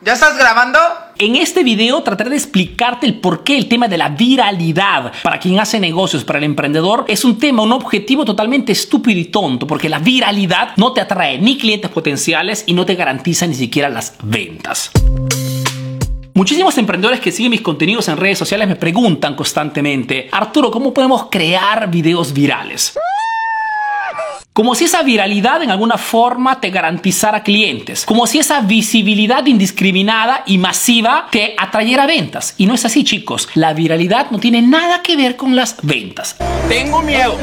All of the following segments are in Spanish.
¿Ya estás grabando? En este video trataré de explicarte el por qué el tema de la viralidad para quien hace negocios, para el emprendedor, es un tema, un objetivo totalmente estúpido y tonto, porque la viralidad no te atrae ni clientes potenciales y no te garantiza ni siquiera las ventas. Muchísimos emprendedores que siguen mis contenidos en redes sociales me preguntan constantemente, Arturo, ¿cómo podemos crear videos virales? Como si esa viralidad en alguna forma te garantizara clientes. Como si esa visibilidad indiscriminada y masiva te atrayera ventas. Y no es así, chicos. La viralidad no tiene nada que ver con las ventas. Tengo miedo.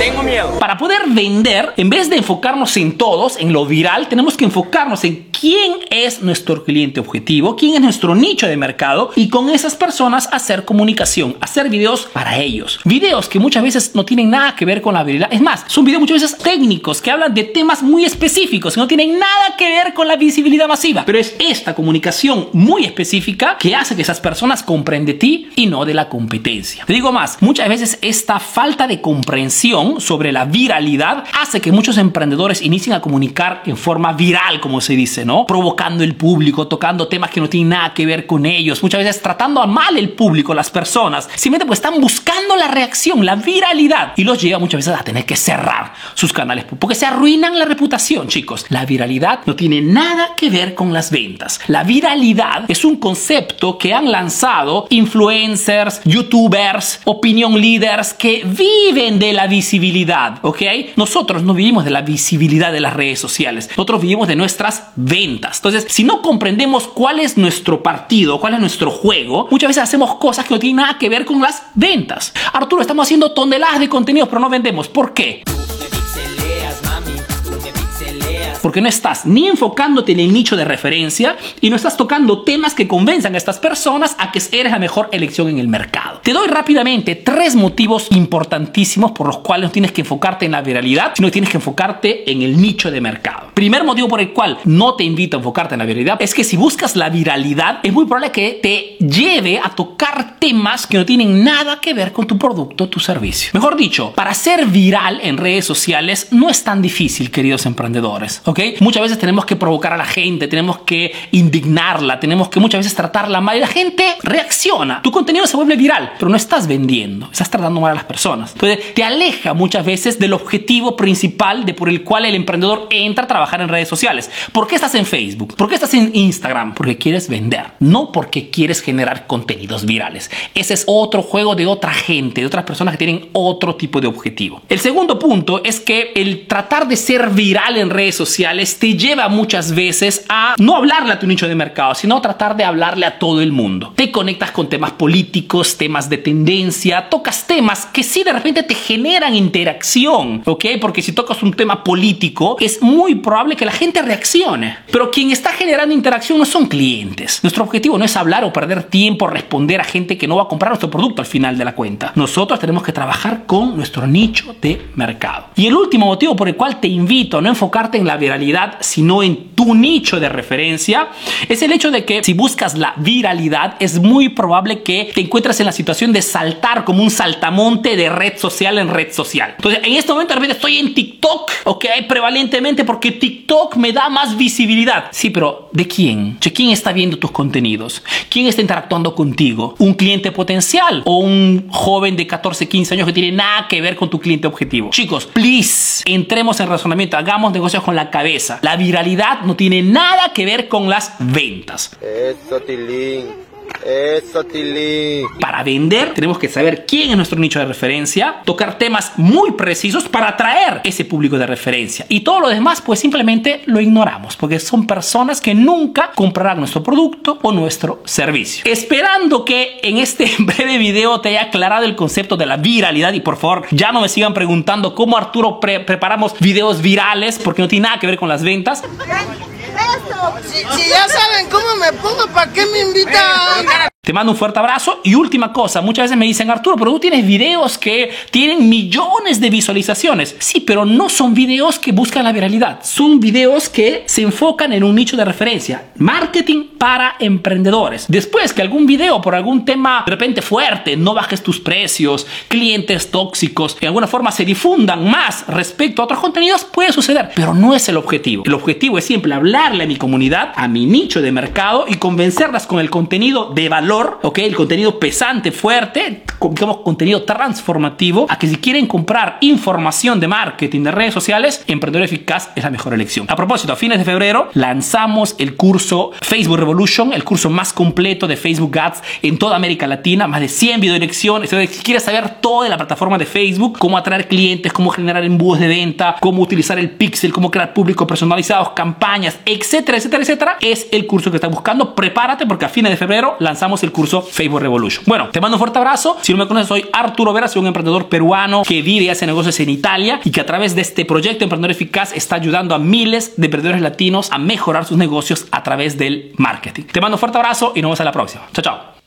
Tengo miedo. Para poder vender, en vez de enfocarnos en todos, en lo viral, tenemos que enfocarnos en quién es nuestro cliente objetivo, quién es nuestro nicho de mercado y con esas personas hacer comunicación, hacer videos para ellos. Videos que muchas veces no tienen nada que ver con la viralidad. Es más, son videos muchas veces técnicos que hablan de temas muy específicos que no tienen nada que ver con la visibilidad masiva. Pero es esta comunicación muy específica que hace que esas personas compren de ti y no de la competencia. Te digo más, muchas veces esta falta de comprensión sobre la viralidad hace que muchos emprendedores inicien a comunicar en forma viral, como se dice, ¿no? Provocando el público, tocando temas que no tienen nada que ver con ellos, muchas veces tratando a mal el público, las personas, simplemente pues están buscando la reacción, la viralidad y los lleva muchas veces a tener que cerrar sus canales porque se arruinan la reputación, chicos. La viralidad no tiene nada que ver con las ventas. La viralidad es un concepto que han lanzado influencers, youtubers, opinion leaders que viven de la visibilidad ¿ok? Nosotros no vivimos de la visibilidad de las redes sociales, nosotros vivimos de nuestras ventas. Entonces, si no comprendemos cuál es nuestro partido, cuál es nuestro juego, muchas veces hacemos cosas que no tienen nada que ver con las ventas. Arturo, estamos haciendo toneladas de contenidos, pero no vendemos. ¿Por qué? Porque no estás ni enfocándote en el nicho de referencia y no estás tocando temas que convenzan a estas personas a que eres la mejor elección en el mercado. Te doy rápidamente tres motivos importantísimos por los cuales no tienes que enfocarte en la viralidad, sino que tienes que enfocarte en el nicho de mercado. Primer motivo por el cual no te invito a enfocarte en la viralidad es que si buscas la viralidad es muy probable que te lleve a tocar temas que no tienen nada que ver con tu producto o tu servicio. Mejor dicho, para ser viral en redes sociales no es tan difícil, queridos emprendedores. ¿Ok? Muchas veces tenemos que provocar a la gente, tenemos que indignarla, tenemos que muchas veces tratarla mal y la gente reacciona. Tu contenido se vuelve viral, pero no estás vendiendo, estás tratando mal a las personas. Entonces, te aleja muchas veces del objetivo principal de por el cual el emprendedor entra a trabajar en redes sociales. ¿Por qué estás en Facebook? ¿Por qué estás en Instagram? Porque quieres vender, no porque quieres generar contenidos virales. Ese es otro juego de otra gente, de otras personas que tienen otro tipo de objetivo. El segundo punto es que el tratar de ser viral en redes sociales te lleva muchas veces a no hablarle a tu nicho de mercado, sino tratar de hablarle a todo el mundo. Te conectas con temas políticos, temas de tendencia, tocas temas que sí de repente te generan interacción, ¿ok? Porque si tocas un tema político, es muy probable que la gente reaccione. Pero quien está generando interacción no son clientes. Nuestro objetivo no es hablar o perder tiempo, responder a gente que no va a comprar nuestro producto al final de la cuenta. Nosotros tenemos que trabajar con nuestro nicho de mercado. Y el último motivo por el cual te invito a no enfocarte en la viralidad, sino en tu nicho de referencia, es el hecho de que si buscas la viralidad, es muy probable que te encuentres en la situación de saltar como un saltamonte de red social en red social. Entonces, en este momento de repente estoy en TikTok, ok, prevalentemente porque TikTok me da más visibilidad. Sí, pero ¿de quién? ¿De quién está viendo tus contenidos? ¿Quién está interactuando contigo? ¿Un cliente potencial o un joven de 14, 15 años que tiene nada que ver con tu cliente objetivo? Chicos, please, entremos en razonamiento, hagamos negocios con la La viralidad no tiene nada que ver con las ventas. Eso, Tilly. Para vender tenemos que saber quién es nuestro nicho de referencia, tocar temas muy precisos para atraer ese público de referencia. Y todo lo demás pues simplemente lo ignoramos porque son personas que nunca comprarán nuestro producto o nuestro servicio. Esperando que en este breve video te haya aclarado el concepto de la viralidad y por favor ya no me sigan preguntando cómo Arturo preparamos videos virales porque no tiene nada que ver con las ventas. Si, ya saben cómo me pongo, ¿para qué me invitan? Te mando un fuerte abrazo y última cosa, muchas veces me dicen, Arturo, pero tú tienes videos que tienen millones de visualizaciones. Sí, pero no son videos que buscan la viralidad, son videos que se enfocan en un nicho de referencia, marketing para emprendedores. Después que algún video por algún tema de repente fuerte, no bajes tus precios, clientes tóxicos, de alguna forma se difundan más respecto a otros contenidos, puede suceder, pero no es el objetivo. El objetivo es siempre hablarle a mi comunidad, a mi nicho de mercado y convencerlas con el contenido de valor, ¿ok? El contenido pesante, fuerte, digamos contenido transformativo, a que si quieren comprar información de marketing, de redes sociales, Emprendedor Eficaz es la mejor elección. A propósito, a fines de febrero lanzamos el curso Facebook Revolution, el curso más completo de Facebook Ads en toda América Latina, más de 100 video lecciones. Si quieres saber todo de la plataforma de Facebook, cómo atraer clientes, cómo generar embudos de venta, cómo utilizar el pixel, cómo crear públicos personalizados, campañas, etcétera, etcétera, etcétera, es el curso que estás buscando. Prepárate porque a fines de febrero lanzamos el curso Facebook Revolution. Bueno, te mando un fuerte abrazo. Si no me conoces, soy Arturo Vera, soy un emprendedor peruano que vive y hace negocios en Italia y que a través de este proyecto Emprendedor Eficaz está ayudando a miles de emprendedores latinos a mejorar sus negocios a través del marketing. Te mando un fuerte abrazo y nos vemos en la próxima. Chao, chao.